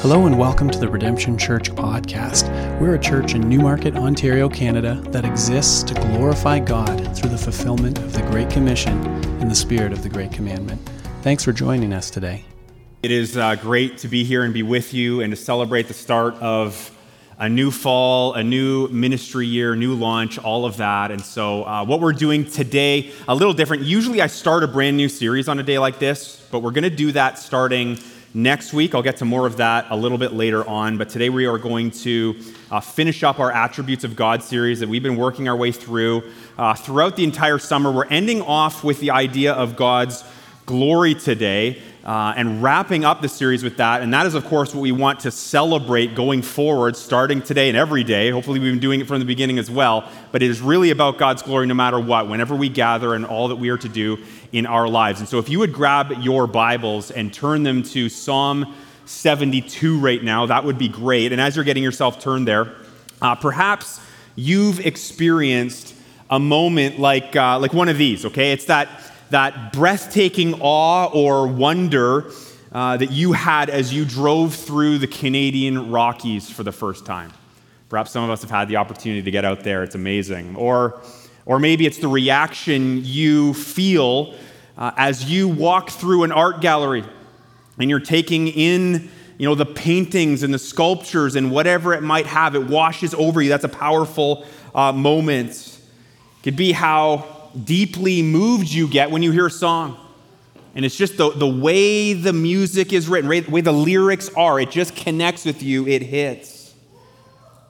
Hello and welcome to the Redemption Church podcast. We're a church in Newmarket, Ontario, Canada that exists to glorify God through the fulfillment of the Great Commission in the spirit of the Great Commandment. Thanks for joining us today. It is uh, great to be here and be with you and to celebrate the start of a new fall, a new ministry year, new launch, all of that. And so, uh, what we're doing today, a little different. Usually, I start a brand new series on a day like this, but we're going to do that starting next week. I'll get to more of that a little bit later on, but today we are going to uh, finish up our Attributes of God series that we've been working our way through uh, throughout the entire summer. We're ending off with the idea of God's glory today. Uh, and wrapping up the series with that, and that is, of course, what we want to celebrate going forward, starting today and every day. Hopefully, we've been doing it from the beginning as well. But it is really about God's glory no matter what, whenever we gather and all that we are to do in our lives. And so, if you would grab your Bibles and turn them to Psalm 72 right now, that would be great. And as you're getting yourself turned there, uh, perhaps you've experienced a moment like, uh, like one of these, okay? It's that that breathtaking awe or wonder uh, that you had as you drove through the Canadian Rockies for the first time. Perhaps some of us have had the opportunity to get out there. It's amazing. Or, or maybe it's the reaction you feel uh, as you walk through an art gallery and you're taking in you know, the paintings and the sculptures and whatever it might have. It washes over you. That's a powerful uh, moment. It could be how deeply moved you get when you hear a song. And it's just the, the way the music is written, the way the lyrics are, it just connects with you, it hits.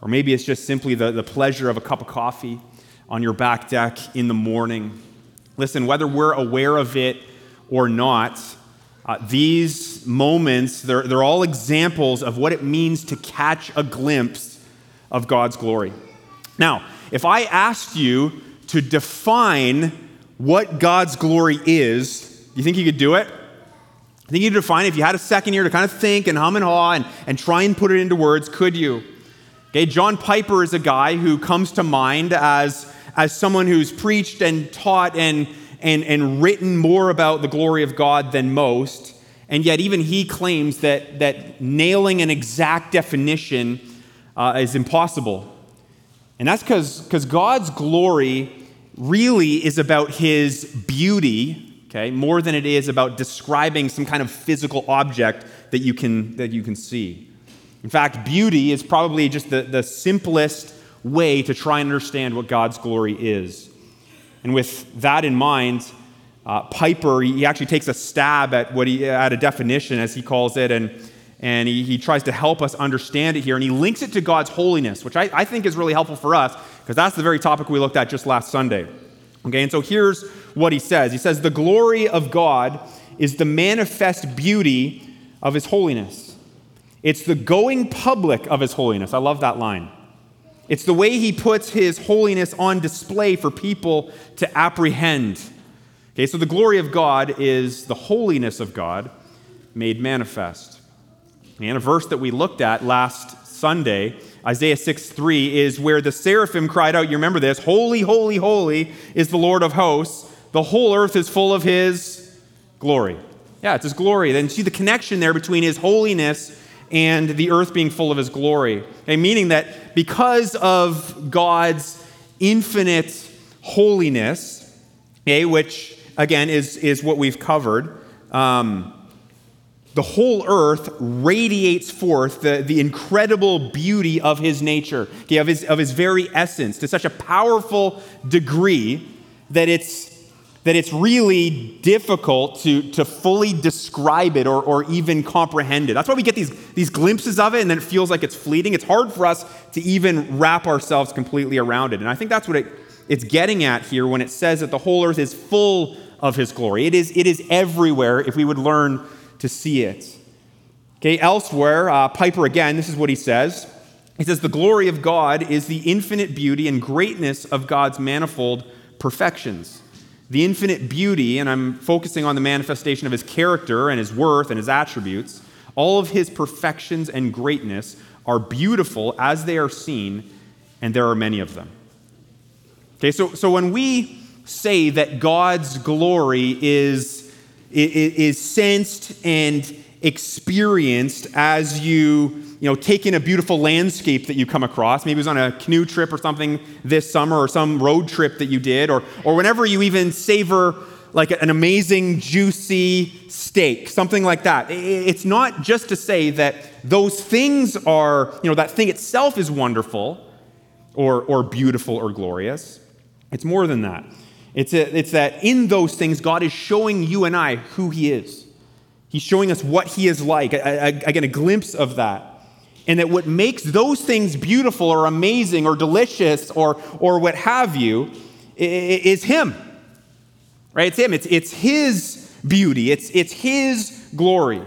Or maybe it's just simply the, the pleasure of a cup of coffee on your back deck in the morning. Listen, whether we're aware of it or not, uh, these moments, they're, they're all examples of what it means to catch a glimpse of God's glory. Now, if I asked you to define what God's glory is, you think you could do it? I think you could define it. If you had a second year to kind of think and hum and haw and, and try and put it into words, could you? Okay, John Piper is a guy who comes to mind as, as someone who's preached and taught and, and, and written more about the glory of God than most. And yet, even he claims that, that nailing an exact definition uh, is impossible. And that's because God's glory really is about his beauty, okay, more than it is about describing some kind of physical object that you can, that you can see. In fact, beauty is probably just the, the simplest way to try and understand what God's glory is. And with that in mind, uh, Piper, he actually takes a stab at what he, at a definition, as he calls it, and, and he, he tries to help us understand it here. And he links it to God's holiness, which I, I think is really helpful for us because that's the very topic we looked at just last Sunday. Okay, and so here's what he says He says, The glory of God is the manifest beauty of his holiness. It's the going public of his holiness. I love that line. It's the way he puts his holiness on display for people to apprehend. Okay, so the glory of God is the holiness of God made manifest. And a verse that we looked at last Sunday Isaiah 6 3 is where the seraphim cried out. You remember this Holy, holy, holy is the Lord of hosts. The whole earth is full of his glory. Yeah, it's his glory. Then see the connection there between his holiness and the earth being full of his glory. Okay, meaning that because of God's infinite holiness, okay, which again is, is what we've covered. Um, the whole earth radiates forth the, the incredible beauty of his nature, okay, of, his, of his very essence, to such a powerful degree that it's, that it's really difficult to, to fully describe it or, or even comprehend it. That's why we get these, these glimpses of it and then it feels like it's fleeting. It's hard for us to even wrap ourselves completely around it. And I think that's what it, it's getting at here when it says that the whole earth is full of his glory. It is, it is everywhere if we would learn to see it. Okay, elsewhere, uh, Piper again, this is what he says. He says, The glory of God is the infinite beauty and greatness of God's manifold perfections. The infinite beauty, and I'm focusing on the manifestation of his character and his worth and his attributes, all of his perfections and greatness are beautiful as they are seen, and there are many of them. Okay, so, so when we say that God's glory is is sensed and, experienced as you you know take in a beautiful landscape that you come across. Maybe it was on a canoe trip or something this summer or some road trip that you did or or whenever you even savor like an amazing juicy steak something like that. It's not just to say that those things are you know that thing itself is wonderful or or beautiful or glorious. It's more than that it's, a, it's that in those things god is showing you and i who he is He's showing us what he is like. Again, a glimpse of that. And that what makes those things beautiful or amazing or delicious or, or what have you is him. Right? It's him. It's, it's his beauty. It's, it's his glory.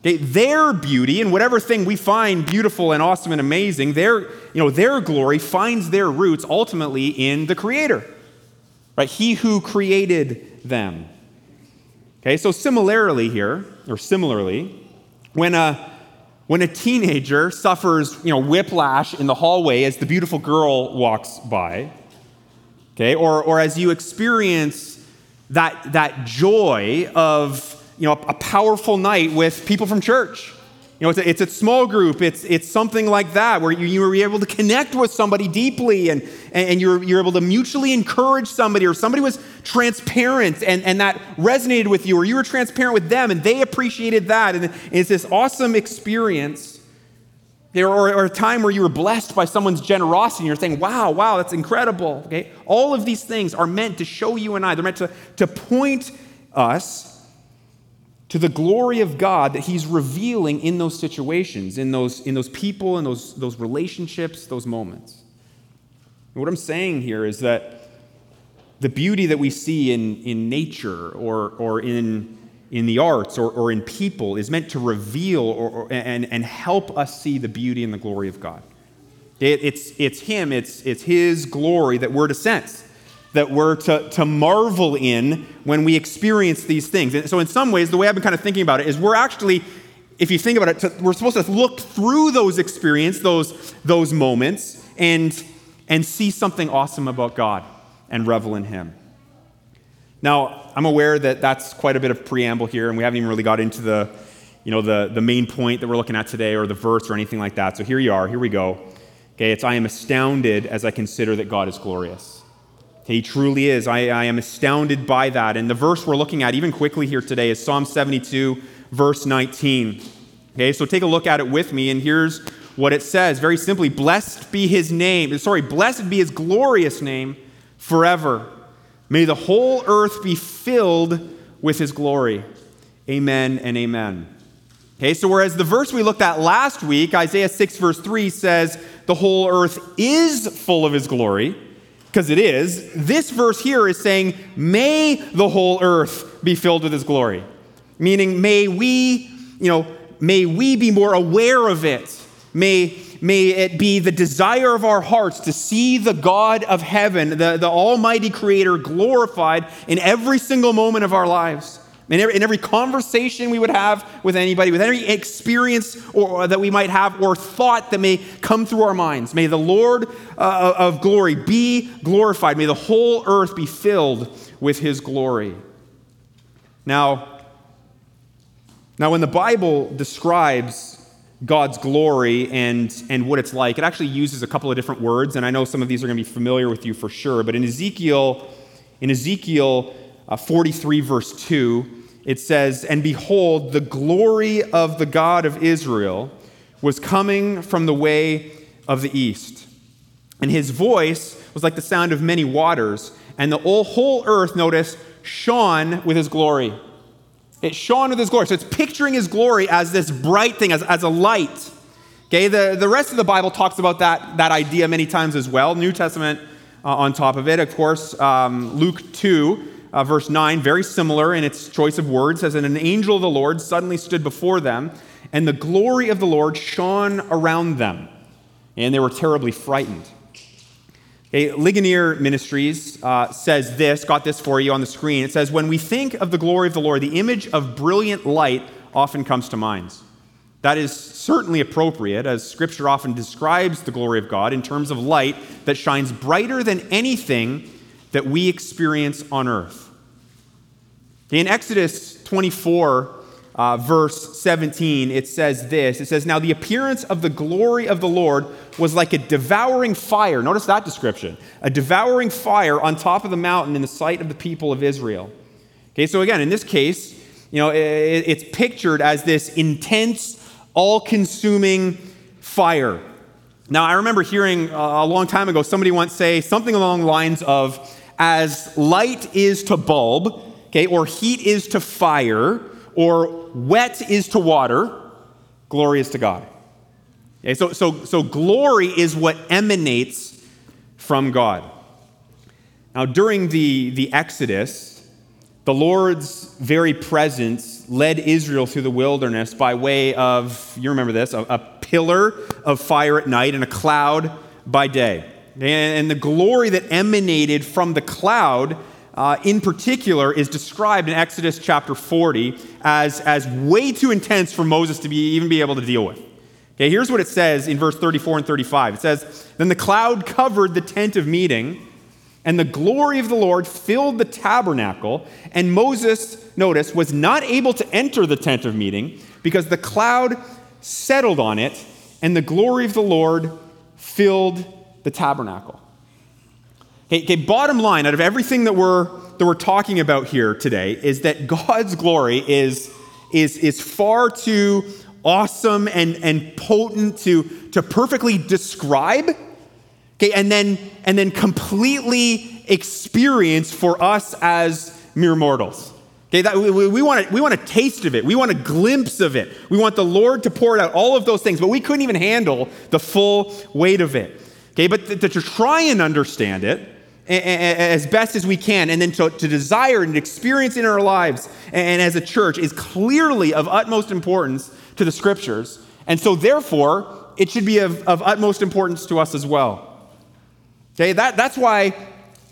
Okay? Their beauty and whatever thing we find beautiful and awesome and amazing, their, you know, their glory finds their roots ultimately in the Creator. Right? He who created them. Okay, so similarly here, or similarly, when a when a teenager suffers, you know, whiplash in the hallway as the beautiful girl walks by, okay, or, or as you experience that, that joy of, you know, a powerful night with people from church, you know, it's a, it's a small group. It's, it's something like that where you, you were able to connect with somebody deeply and, and you're, you're able to mutually encourage somebody or somebody was transparent and, and that resonated with you or you were transparent with them and they appreciated that. And it's this awesome experience. Or, or a time where you were blessed by someone's generosity and you're saying, wow, wow, that's incredible. Okay? All of these things are meant to show you and I, they're meant to, to point us to the glory of God that He's revealing in those situations, in those, in those people, in those, those relationships, those moments. And what I'm saying here is that the beauty that we see in, in nature or, or in, in the arts or, or in people is meant to reveal or, or, and, and help us see the beauty and the glory of God. It, it's, it's Him, it's, it's His glory that we're to sense that we're to, to marvel in when we experience these things. And so, in some ways, the way I've been kind of thinking about it is we're actually, if you think about it, to, we're supposed to look through those experiences, those, those moments, and, and see something awesome about God and revel in Him. Now, I'm aware that that's quite a bit of preamble here, and we haven't even really got into the, you know, the, the main point that we're looking at today or the verse or anything like that. So here you are. Here we go. Okay, it's I am astounded as I consider that God is glorious. He truly is. I, I, am astounded by that. And the verse we're looking at, even quickly here today, is Psalm 72, verse 19. Okay, so take a look at it with me, and here's what it says very simply Blessed be his name, sorry, blessed be his glorious name forever. May the whole earth be filled with his glory. Amen and amen. Okay, so whereas the verse we looked at last week, Isaiah 6, verse 3, says, The whole earth is full of his glory because it is, this verse here is saying, May the whole earth be filled with his glory. Meaning, may we, you know, may we be more aware of it. May, may it be the desire of our hearts to see the God of heaven, the, the Almighty Creator, glorified in every single moment of our lives. In every, in every, conversation we would have with anybody, with any experience or, or, that we might have or thought that may come through our minds, may the Lord uh, of glory be glorified. May the whole earth be filled with his glory. Now, now when the Bible describes God's glory and, and what it's like, it actually uses a couple of different words, and I know some of these are going to be familiar with you for sure, but in Ezekiel, in Ezekiel, uh, 43, verse 2, it says, And behold, the glory of the God of Israel was coming from the way of the east. And his voice was like the sound of many waters, and the whole earth, notice, shone with his glory. It shone with his glory. So it's picturing his glory as this bright thing, as, as a light. Okay, the, the rest of the Bible talks about that, that idea many times as well. New Testament uh, on top of it. Of course, um, Luke 2 uh, verse 9, very similar in its choice of words, says, And an angel of the Lord suddenly stood before them, and the glory of the Lord shone around them, and they were terribly frightened. Okay, Ligonier Ministries uh, says this, got this for you on the screen. It says, When we think of the glory of the Lord, the image of brilliant light often comes to mind. That is certainly appropriate, as Scripture often describes the glory of God in terms of light that shines brighter than anything that we experience on earth. In Exodus 24, uh, verse 17, it says this It says, Now the appearance of the glory of the Lord was like a devouring fire. Notice that description a devouring fire on top of the mountain in the sight of the people of Israel. Okay, so again, in this case, you know, it, it's pictured as this intense, all consuming fire. Now, I remember hearing uh, a long time ago somebody once say something along the lines of, as light is to bulb, okay, or heat is to fire, or wet is to water, glory is to God. Okay, so, so, so glory is what emanates from God. Now, during the, the Exodus, the Lord's very presence led Israel through the wilderness by way of, you remember this, a, a pillar of fire at night and a cloud by day. And the glory that emanated from the cloud uh, in particular, is described in Exodus chapter 40 as, as way too intense for Moses to be, even be able to deal with. Okay, here's what it says in verse 34 and 35. It says, Then the cloud covered the tent of meeting, and the glory of the Lord filled the tabernacle. And Moses, notice, was not able to enter the tent of meeting because the cloud settled on it, and the glory of the Lord filled the tabernacle. Okay, okay, bottom line, out of everything that we're, that we're talking about here today, is that God's glory is, is, is far too awesome and, and potent to, to perfectly describe, okay, and then, and then completely experience for us as mere mortals. Okay, that, we, we, want a, we want a taste of it. We want a glimpse of it. We want the Lord to pour it out, all of those things, but we couldn't even handle the full weight of it. Okay, but to, to try and understand it, as best as we can, and then to, to desire and experience in our lives and as a church is clearly of utmost importance to the scriptures. And so, therefore, it should be of, of utmost importance to us as well. Okay, that, that's why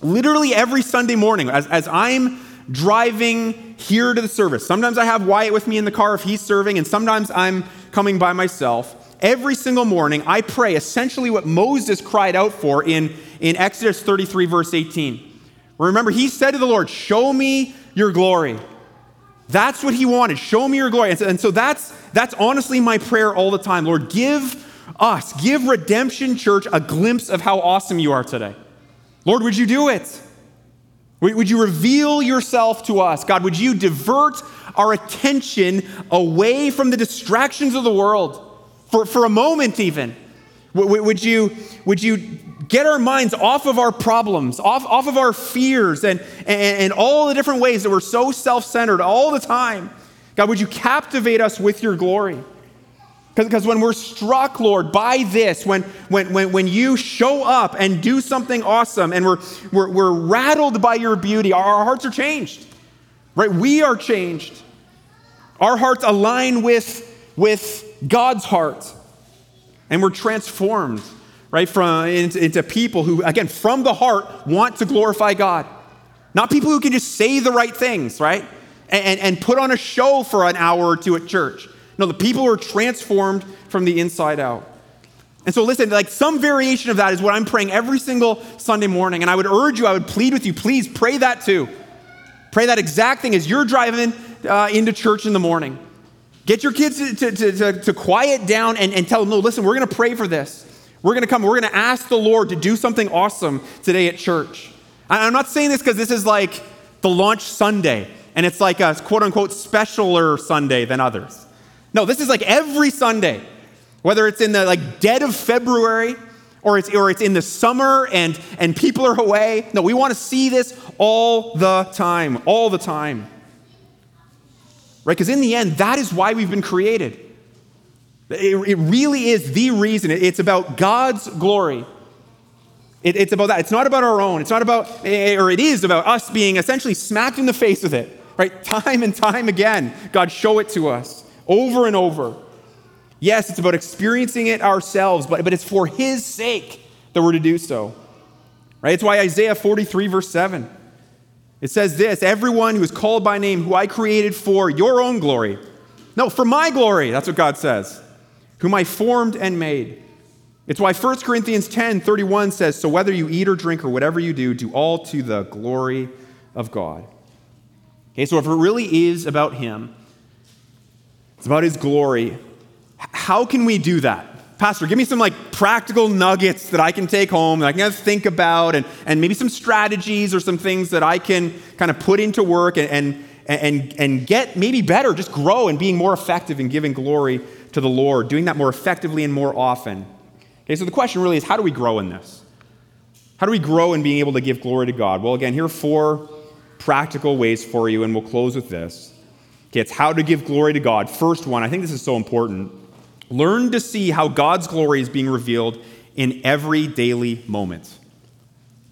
literally every Sunday morning, as, as I'm driving here to the service, sometimes I have Wyatt with me in the car if he's serving, and sometimes I'm coming by myself. Every single morning, I pray essentially what Moses cried out for in in Exodus 33, verse 18. Remember, he said to the Lord, Show me your glory. That's what he wanted. Show me your glory. And so, and so that's, that's honestly my prayer all the time. Lord, give us, give Redemption Church a glimpse of how awesome you are today. Lord, would you do it? Would you reveal yourself to us? God, would you divert our attention away from the distractions of the world for, for a moment, even? Would you, would you get our minds off of our problems, off, off of our fears, and, and, and all the different ways that we're so self centered all the time. God, would you captivate us with your glory? Because when we're struck, Lord, by this, when, when, when, when you show up and do something awesome and we're, we're, we're rattled by your beauty, our, our hearts are changed, right? We are changed. Our hearts align with, with God's heart, and we're transformed right, from, into, into people who, again, from the heart, want to glorify God. Not people who can just say the right things, right? And, and, put on a show for an hour or two at church. No, the people are transformed from the inside out. And so, listen, like some variation of that is what I'm praying every single Sunday morning. And I would urge you, I would plead with you, please pray that too. Pray that exact thing as you're driving uh, into church in the morning. Get your kids to, to, to, to quiet down and, and tell them, no, listen, we're going to pray for this. We're going to come, we're going to ask the Lord to do something awesome today at church. I'm not saying this because this is like the launch Sunday and it's like a quote unquote specialer Sunday than others. No, this is like every Sunday, whether it's in the like dead of February or it's, or it's in the summer and, and people are away. No, we want to see this all the time, all the time. Right? Because in the end, that is why we've been created. It, it really is the reason. It's about God's glory. It, it's about that. It's not about our own. It's not about, eh, or it is about us being essentially smacked in the face with it, right? Time and time again, God show it to us over and over. Yes, it's about experiencing it ourselves, but, but it's for His sake that we're to do so. Right? It's why Isaiah 43, verse 7, it says this Everyone who is called by name, who I created for your own glory. No, for my glory. That's what God says whom I formed and made. It's why 1 Corinthians 10 31 says, So whether you eat or drink or whatever you do, do all to the glory of God. Okay, so if it really is about Him, It's about his glory. How can we do that? Pastor, give me some like practical nuggets that I can take home, that I can think about, and, and maybe some strategies or some things that I can kind of put into work and, and, and, and get maybe better, just grow and being more effective in giving glory to the Lord, doing that more effectively and more often. Okay, so the question really is how do we grow in this? How do we grow in being able to give glory to God? Well, again, here are four practical ways for you, and we'll close with this. Okay, it's how to give glory to God. First one, I think this is so important. Learn to see how God's glory is being revealed in every daily moment.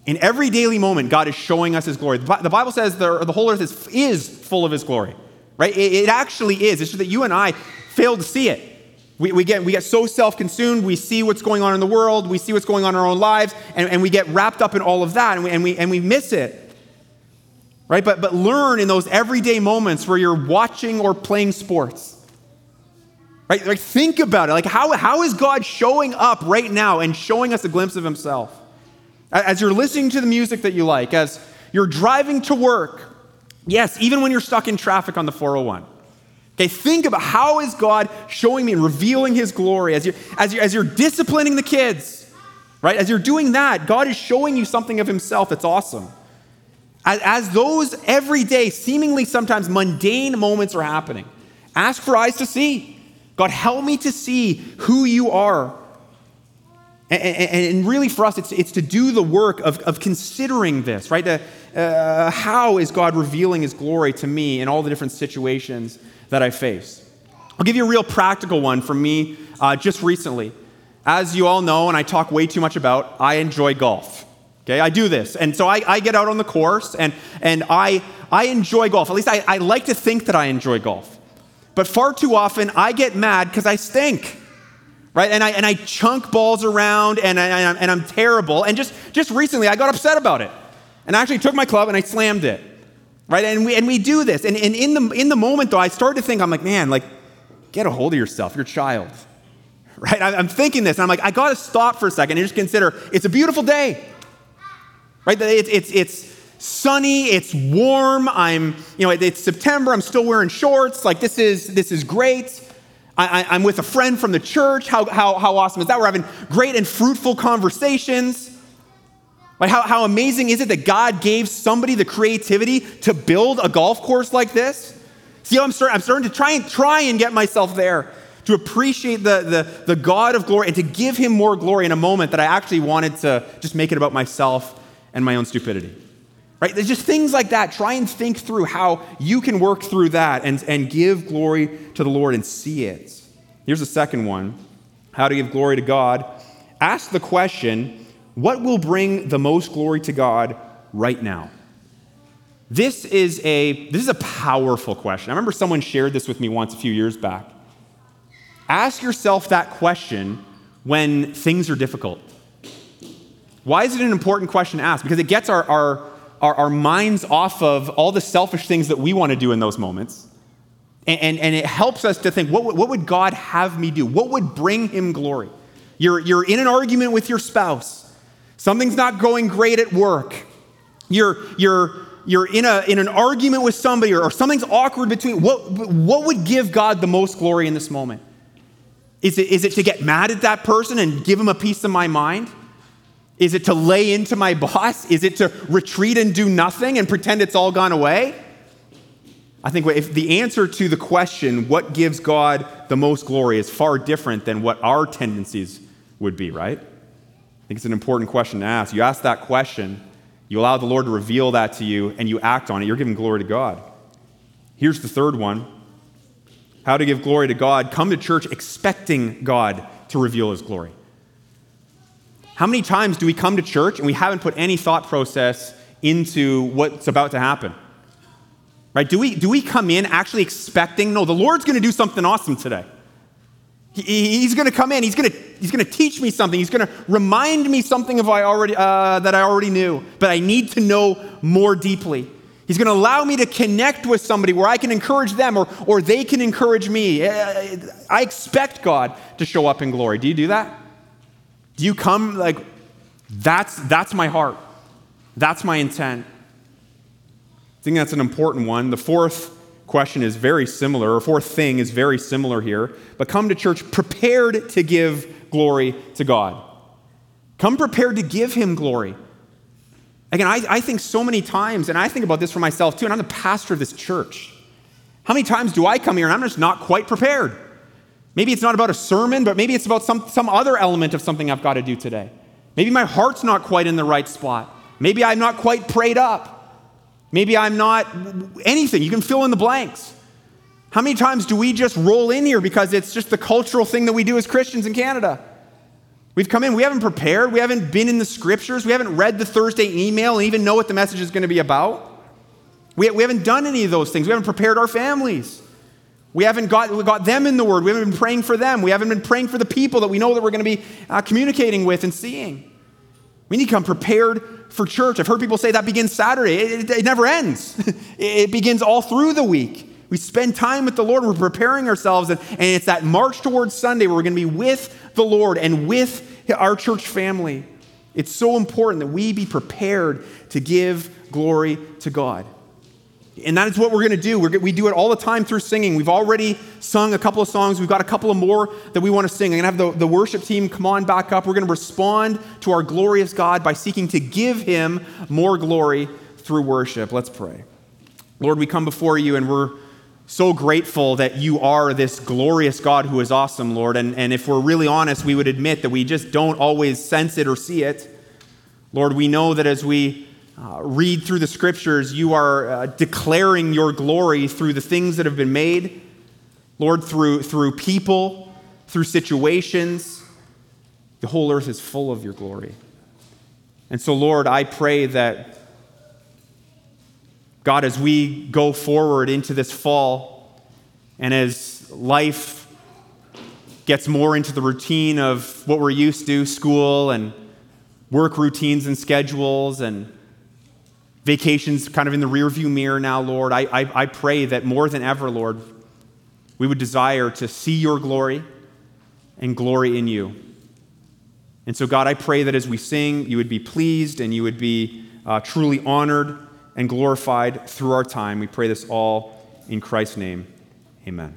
In every daily moment, God is showing us His glory. The Bible says the, the whole earth is, is full of His glory, right? It, it actually is. It's just that you and I fail to see it. We, we, get, we get so self consumed, we see what's going on in the world, we see what's going on in our own lives, and, and we get wrapped up in all of that, and we, and we, and we miss it. Right? But, but learn in those everyday moments where you're watching or playing sports Right? Like think about it. Like how, how is God showing up right now and showing us a glimpse of himself? As you're listening to the music that you like, as you're driving to work, yes, even when you're stuck in traffic on the 401. Okay, think about how is God showing me and revealing his glory as you're, as you're, as you're disciplining the kids, right? As you're doing that, God is showing you something of himself that's awesome. As, as those everyday, seemingly sometimes mundane moments are happening, ask for eyes to see. God, help me to see who you are. And, and, and really, for us, it's, it's to do the work of, of considering this, right? uh, how is God revealing his glory to me in all the different situations that I face? I'll give you a real practical one from me uh, just recently. As you all know, and I talk way too much about, I enjoy golf. Okay, I do this. And so I, I get out on the course and, and I, I enjoy golf. At least I, I like to think that I enjoy golf. But far too often, I get mad because I stink. Right? And I, and I chunk balls around and, I, and I'm terrible. And just, just recently, I got upset about it. And I actually took my club and I slammed it. Right? And we, and we do this. And, and in, the, in the moment, though, I started to think, I'm like, man, like, get a hold of yourself. You're a child. Right? I'm thinking this, and I'm like, I got to stop for a second and just consider it's a beautiful day. Right? It's, it's, it's, sunny, it's warm, I'm, you know, it's September, I'm still wearing shorts, like this is, this is great. I, am with a friend from the church, how, how, how awesome is that? We're having great and fruitful conversations. Like how, how amazing is it that God gave somebody the creativity to build a golf course like this? See I'm starting, I'm starting to try and try and get myself there to appreciate the, the, the God of glory and to give him more glory in a moment that I actually wanted to just make it about myself and my own stupidity. Right? There's just things like that. Try and think through how you can work through that and, and give glory to the Lord and see it. Here's the second one how to give glory to God. Ask the question what will bring the most glory to God right now? This is a this is a powerful question. I remember someone shared this with me once a few years back. Ask yourself that question when things are difficult. Why is it an important question to ask? Because it gets our, our our, our minds off of all the selfish things that we want to do in those moments. And, and, and it helps us to think what, what would God have me do? What would bring him glory? You're, you're in an argument with your spouse, something's not going great at work. You're, you're, you're in, a, in an argument with somebody or, or something's awkward between what, what would give god the most glory in this moment is it, is it to get mad at that person and give him a piece of my mind is it to lay into my boss? Is it to retreat and do nothing and pretend it's all gone away? I think if the answer to the question, what gives God the most glory, is far different than what our tendencies would be, right? I think it's an important question to ask. You ask that question, you allow the Lord to reveal that to you, and you act on it. You're giving glory to God. Here's the third one how to give glory to God. Come to church expecting God to reveal his glory. How many times do we come to church and we haven't put any thought process into what's about to happen? Right? Do we, do we come in actually expecting, no, the Lord's going to do something awesome today? He, he's going to come in. He's going to, he's going to teach me something. He's going to remind me something of I already, uh, that I already knew, but I need to know more deeply. He's going to allow me to connect with somebody where I can encourage them or, or they can encourage me. I expect God to show up in glory. Do you do that? You come like, that's, that's my heart? That's my intent. I think that's an important one. The fourth question is very similar, or fourth thing is very similar here, but come to church prepared to give glory to God. Come prepared to give Him glory. Again, I, I think so many times, and I think about this for myself too, and I'm the pastor of this church. How many times do I come here and I'm just not quite prepared? Maybe it's not about a sermon, but maybe it's about some, some other element of something I've got to do today. Maybe my heart's not quite in the right spot. Maybe I'm not quite prayed up. Maybe I'm not anything. You can fill in the blanks. How many times do we just roll in here because it's just the cultural thing that we do as Christians in Canada? We've come in, we haven't prepared, we haven't been in the scriptures, we haven't read the Thursday email and even know what the message is going to be about. We, we haven't done any of those things. We haven't prepared our families. We haven't got, we got them in the Word. We haven't been praying for them. We haven't been praying for the people that we know that we're going to be uh, communicating with and seeing. We need to come prepared for church. I've heard people say that begins Saturday. It, it, it never ends, it begins all through the week. We spend time with the Lord. We're preparing ourselves, and, and it's that march towards Sunday where we're going to be with the Lord and with our church family. It's so important that we be prepared to give glory to God. And that is what we're going to do. We're, we do it all the time through singing. We've already sung a couple of songs. We've got a couple of more that we want to sing. I'm going to have the, the worship team come on back up. We're going to respond to our glorious God by seeking to give him more glory through worship. Let's pray. Lord, we come before you and we're so grateful that you are this glorious God who is awesome, Lord. And, and if we're really honest, we would admit that we just don't always sense it or see it. Lord, we know that as we uh, read through the scriptures, you are uh, declaring your glory through the things that have been made, Lord, through, through people, through situations. The whole earth is full of your glory. And so, Lord, I pray that, God, as we go forward into this fall and as life gets more into the routine of what we're used to, school and work routines and schedules and Vacations kind of in the rearview mirror now, Lord. I, I, I pray that more than ever, Lord, we would desire to see your glory and glory in you. And so, God, I pray that as we sing, you would be pleased and you would be uh, truly honored and glorified through our time. We pray this all in Christ's name. Amen.